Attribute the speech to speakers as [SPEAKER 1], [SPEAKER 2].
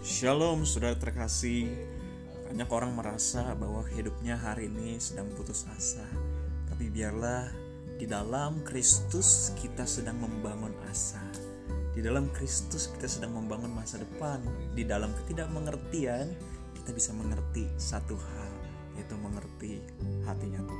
[SPEAKER 1] Shalom saudara terkasih. Banyak orang merasa bahwa hidupnya hari ini sedang putus asa. Tapi biarlah di dalam Kristus kita sedang membangun asa. Di dalam Kristus kita sedang membangun masa depan. Di dalam ketidakmengertian kita bisa mengerti satu hal Yaitu mengerti hatinya Tuhan.